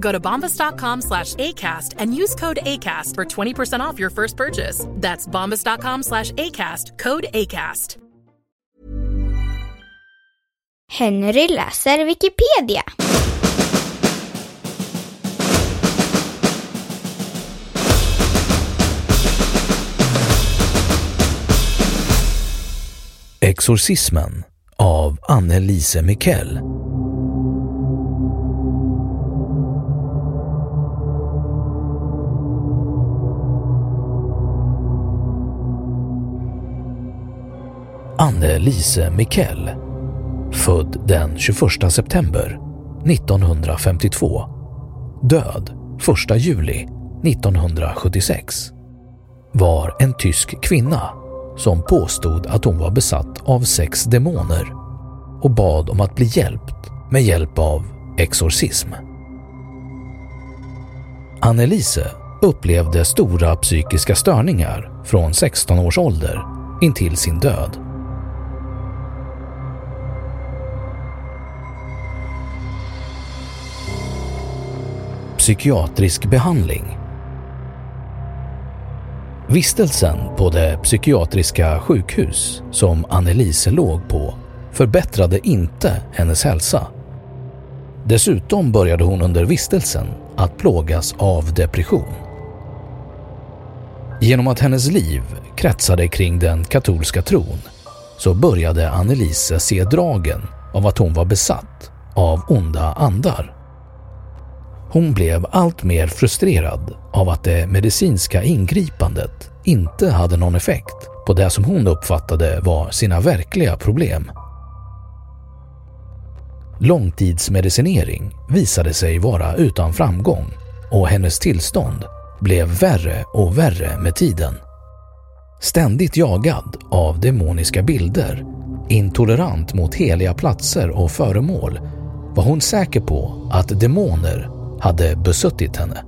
Go to bombas.com slash ACAST and use code ACAST for 20% off your first purchase. That's bombas.com slash ACAST, code ACAST. Henry läser Wikipedia. Exorcismen av Anne-Lise Mikell. Anne-Lise Mikell, född den 21 september 1952, död 1 juli 1976, var en tysk kvinna som påstod att hon var besatt av sex demoner och bad om att bli hjälpt med hjälp av exorcism. Annelise upplevde stora psykiska störningar från 16 års ålder intill sin död. Psykiatrisk behandling Vistelsen på det psykiatriska sjukhus som Annelise låg på förbättrade inte hennes hälsa. Dessutom började hon under vistelsen att plågas av depression. Genom att hennes liv kretsade kring den katolska tron så började Annelise se dragen av att hon var besatt av onda andar. Hon blev allt mer frustrerad av att det medicinska ingripandet inte hade någon effekt på det som hon uppfattade var sina verkliga problem. Långtidsmedicinering visade sig vara utan framgång och hennes tillstånd blev värre och värre med tiden. Ständigt jagad av demoniska bilder, intolerant mot heliga platser och föremål var hon säker på att demoner hade besuttit henne.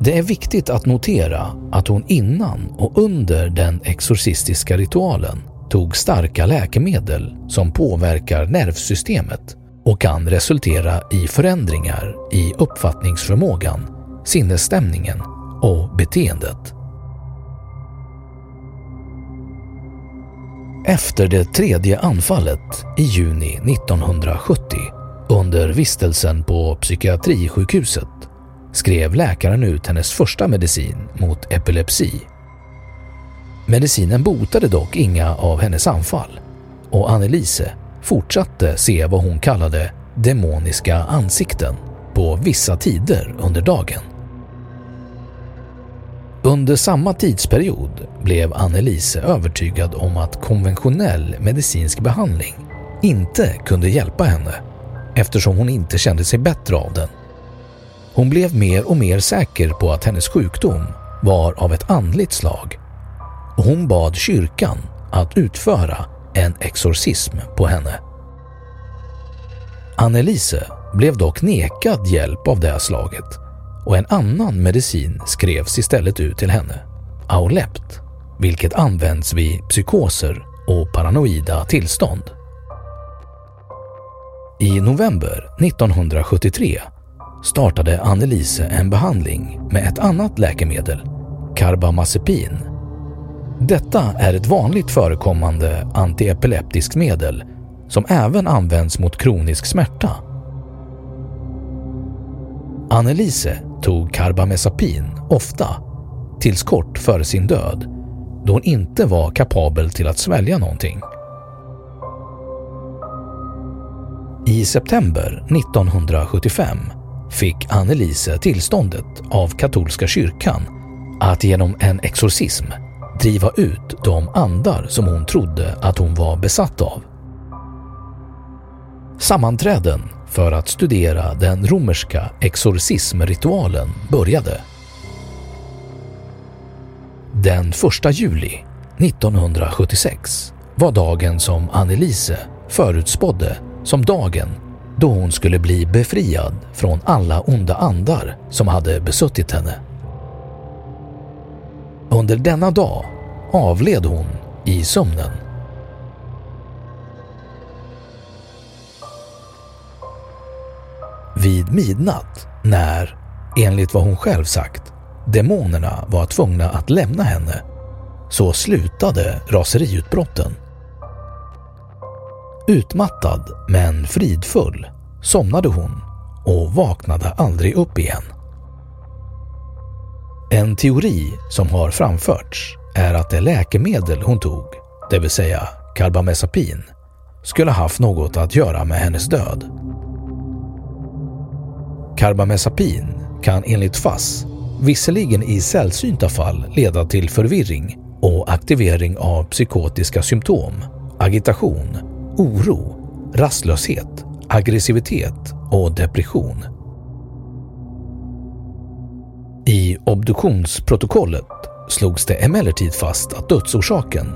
Det är viktigt att notera att hon innan och under den exorcistiska ritualen tog starka läkemedel som påverkar nervsystemet och kan resultera i förändringar i uppfattningsförmågan, sinnesstämningen och beteendet. Efter det tredje anfallet i juni 1970 under vistelsen på psykiatrisjukhuset skrev läkaren ut hennes första medicin mot epilepsi. Medicinen botade dock inga av hennes anfall och Annelise fortsatte se vad hon kallade demoniska ansikten på vissa tider under dagen. Under samma tidsperiod blev Annelise övertygad om att konventionell medicinsk behandling inte kunde hjälpa henne eftersom hon inte kände sig bättre av den. Hon blev mer och mer säker på att hennes sjukdom var av ett andligt slag och hon bad kyrkan att utföra en exorcism på henne. Annelise blev dock nekad hjälp av det slaget och en annan medicin skrevs istället ut till henne, Aulept, vilket används vid psykoser och paranoida tillstånd. I november 1973 startade Annelise en behandling med ett annat läkemedel, carbamazepin. Detta är ett vanligt förekommande antiepileptiskt medel som även används mot kronisk smärta. Annelise tog carbamazepin ofta, tills kort före sin död, då hon inte var kapabel till att svälja någonting. I september 1975 fick Annelise tillståndet av katolska kyrkan att genom en exorcism driva ut de andar som hon trodde att hon var besatt av. Sammanträden för att studera den romerska exorcismritualen började. Den 1 juli 1976 var dagen som Annelise förutspådde som dagen då hon skulle bli befriad från alla onda andar som hade besuttit henne. Under denna dag avled hon i sömnen. Vid midnatt, när, enligt vad hon själv sagt, demonerna var tvungna att lämna henne, så slutade raseriutbrotten. Utmattad men fridfull somnade hon och vaknade aldrig upp igen. En teori som har framförts är att det läkemedel hon tog, det vill säga karbamazepin, skulle haft något att göra med hennes död. Karbamazepin kan enligt FASS visserligen i sällsynta fall leda till förvirring och aktivering av psykotiska symptom, agitation, oro, rastlöshet, aggressivitet och depression. I obduktionsprotokollet slogs det emellertid fast att dödsorsaken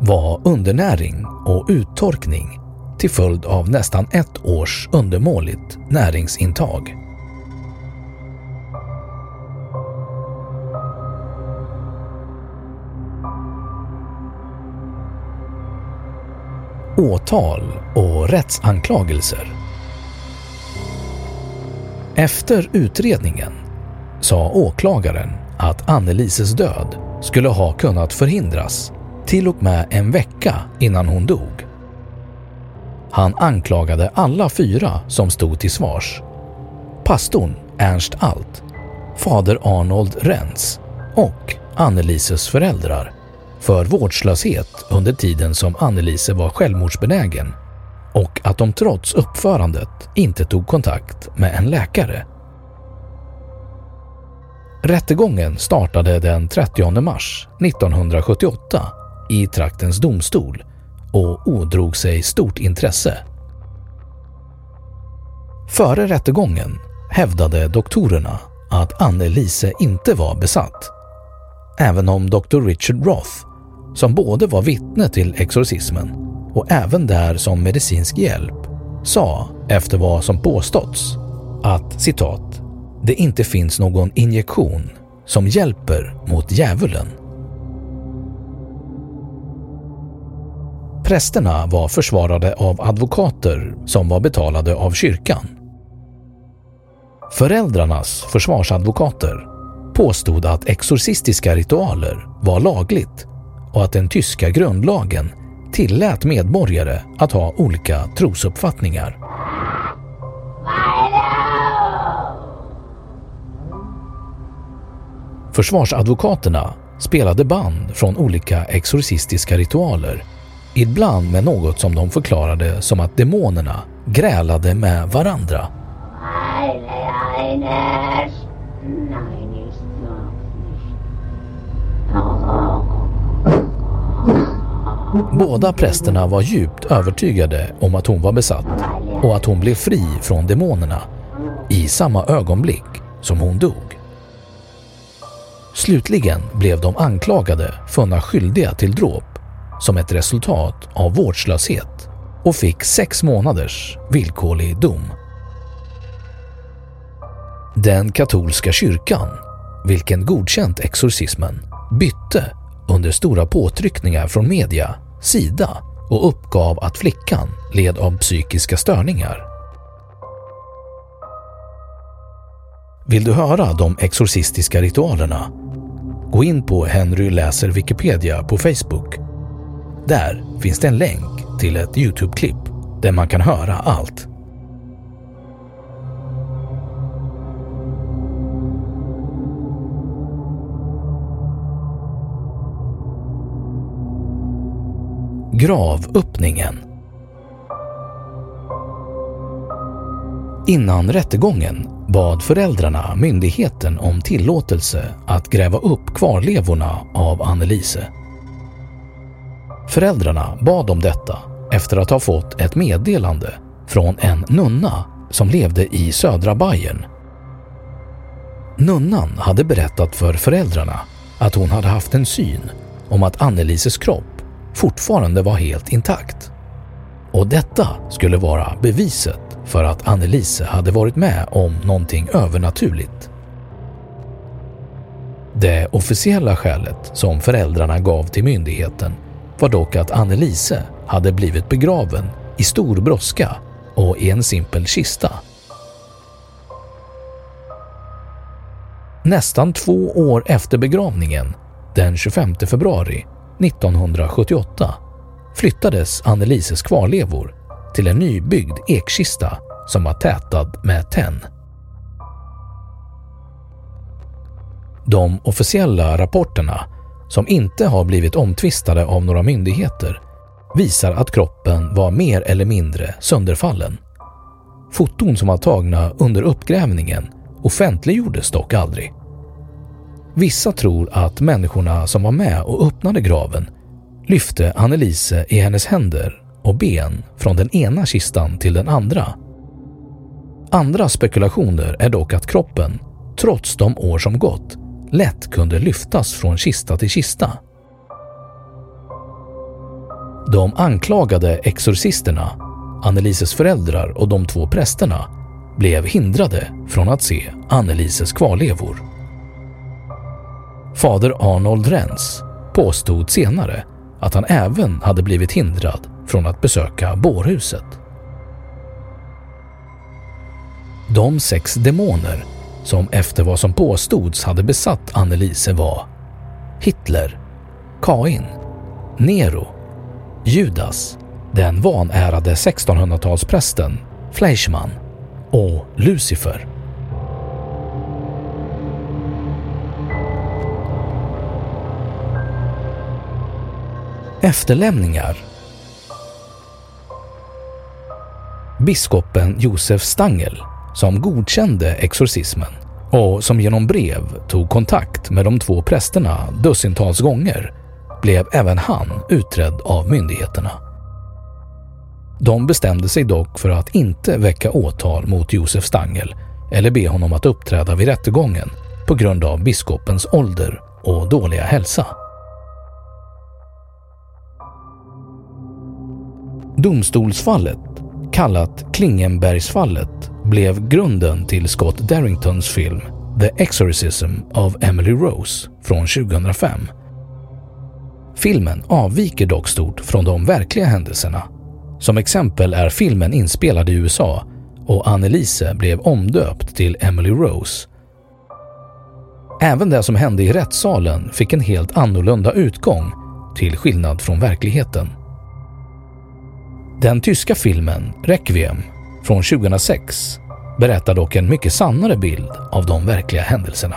var undernäring och uttorkning till följd av nästan ett års undermåligt näringsintag. Åtal och rättsanklagelser Efter utredningen sa åklagaren att Annelises död skulle ha kunnat förhindras till och med en vecka innan hon dog. Han anklagade alla fyra som stod till svars. Pastorn Ernst Alt, fader Arnold Renz och Annelises föräldrar för vårdslöshet under tiden som Annelise var självmordsbenägen och att de trots uppförandet inte tog kontakt med en läkare. Rättegången startade den 30 mars 1978 i traktens domstol och ådrog sig stort intresse. Före rättegången hävdade doktorerna att Anne-Lise inte var besatt. Även om Dr. Richard Roth, som både var vittne till exorcismen och även där som medicinsk hjälp, sa efter vad som påståtts att citat det inte finns någon injektion som hjälper mot djävulen. Prästerna var försvarade av advokater som var betalade av kyrkan. Föräldrarnas försvarsadvokater påstod att exorcistiska ritualer var lagligt och att den tyska grundlagen tillät medborgare att ha olika trosuppfattningar. Försvarsadvokaterna spelade band från olika exorcistiska ritualer, ibland med något som de förklarade som att demonerna grälade med varandra. Båda prästerna var djupt övertygade om att hon var besatt och att hon blev fri från demonerna i samma ögonblick som hon dog. Slutligen blev de anklagade funna skyldiga till dråp som ett resultat av vårdslöshet och fick sex månaders villkorlig dom. Den katolska kyrkan, vilken godkänt exorcismen, bytte under stora påtryckningar från media sida och uppgav att flickan led av psykiska störningar. Vill du höra de exorcistiska ritualerna? Gå in på Henry läser Wikipedia på Facebook. Där finns det en länk till ett Youtube-klipp där man kan höra allt. Gravöppningen Innan rättegången bad föräldrarna myndigheten om tillåtelse att gräva upp kvarlevorna av Annelise. Föräldrarna bad om detta efter att ha fått ett meddelande från en nunna som levde i södra Bayern. Nunnan hade berättat för föräldrarna att hon hade haft en syn om att Annelises kropp fortfarande var helt intakt. Och detta skulle vara beviset för att Annelise hade varit med om någonting övernaturligt. Det officiella skälet som föräldrarna gav till myndigheten var dock att Annelise hade blivit begraven i stor brådska och i en simpel kista. Nästan två år efter begravningen, den 25 februari 1978, flyttades Annelises kvarlevor till en nybyggd ekkista som var tätad med tenn. De officiella rapporterna, som inte har blivit omtvistade av några myndigheter, visar att kroppen var mer eller mindre sönderfallen. Foton som var tagna under uppgrävningen offentliggjordes dock aldrig. Vissa tror att människorna som var med och öppnade graven lyfte Annelise i hennes händer och ben från den ena kistan till den andra. Andra spekulationer är dock att kroppen, trots de år som gått, lätt kunde lyftas från kista till kista. De anklagade exorcisterna, Annelises föräldrar och de två prästerna blev hindrade från att se Annelises kvarlevor. Fader Arnold Renz påstod senare att han även hade blivit hindrad från att besöka bårhuset. De sex demoner som efter vad som påstods hade besatt Annelise var Hitler, Kain, Nero, Judas, den vanärade 1600-talsprästen Fleischmann och Lucifer. Efterlämningar Biskopen Josef Stangel, som godkände exorcismen och som genom brev tog kontakt med de två prästerna dussintals gånger, blev även han utredd av myndigheterna. De bestämde sig dock för att inte väcka åtal mot Josef Stangel eller be honom att uppträda vid rättegången på grund av biskopens ålder och dåliga hälsa. Domstolsfallet, kallat Klingenbergsfallet, blev grunden till Scott Darringtons film The Exorcism of Emily Rose från 2005. Filmen avviker dock stort från de verkliga händelserna. Som exempel är filmen inspelad i USA och Annelise blev omdöpt till Emily Rose. Även det som hände i rättssalen fick en helt annorlunda utgång till skillnad från verkligheten. Den tyska filmen Requiem från 2006 berättar dock en mycket sannare bild av de verkliga händelserna.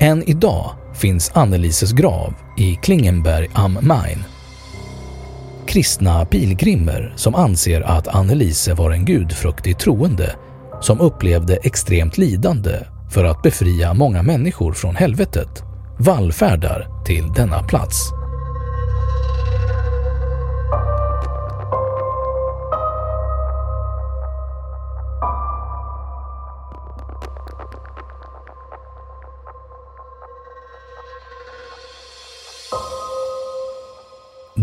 Än idag finns Annelises grav i Klingenberg am Main. Kristna pilgrimer som anser att Annelise var en gudfruktig troende som upplevde extremt lidande för att befria många människor från helvetet vallfärdar till denna plats.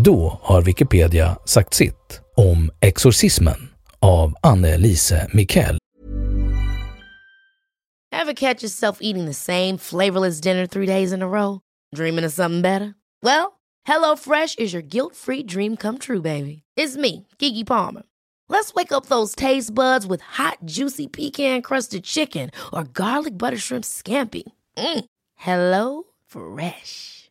Då har Wikipedia sagt sitt om exorcismen av Anne-Lise Mikkel. Have catch yourself eating the same flavorless dinner three days in a row? Dreaming of something better? Well, hello fresh is your guilt-free dream come true, baby. It's me, Gigi Palmer. Let's wake up those taste buds with hot, juicy pecan-crusted chicken or garlic butter shrimp scampi. Mm. Hello Fresh.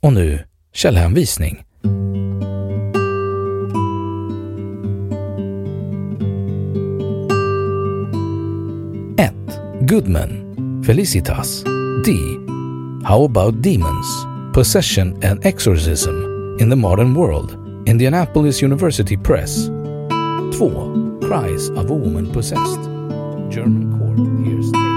Och nu källhänvisning. Goodman, Felicitas. D. How about demons, possession and exorcism in the modern world? Indianapolis University Press. 2. Cries of a woman possessed. German court hears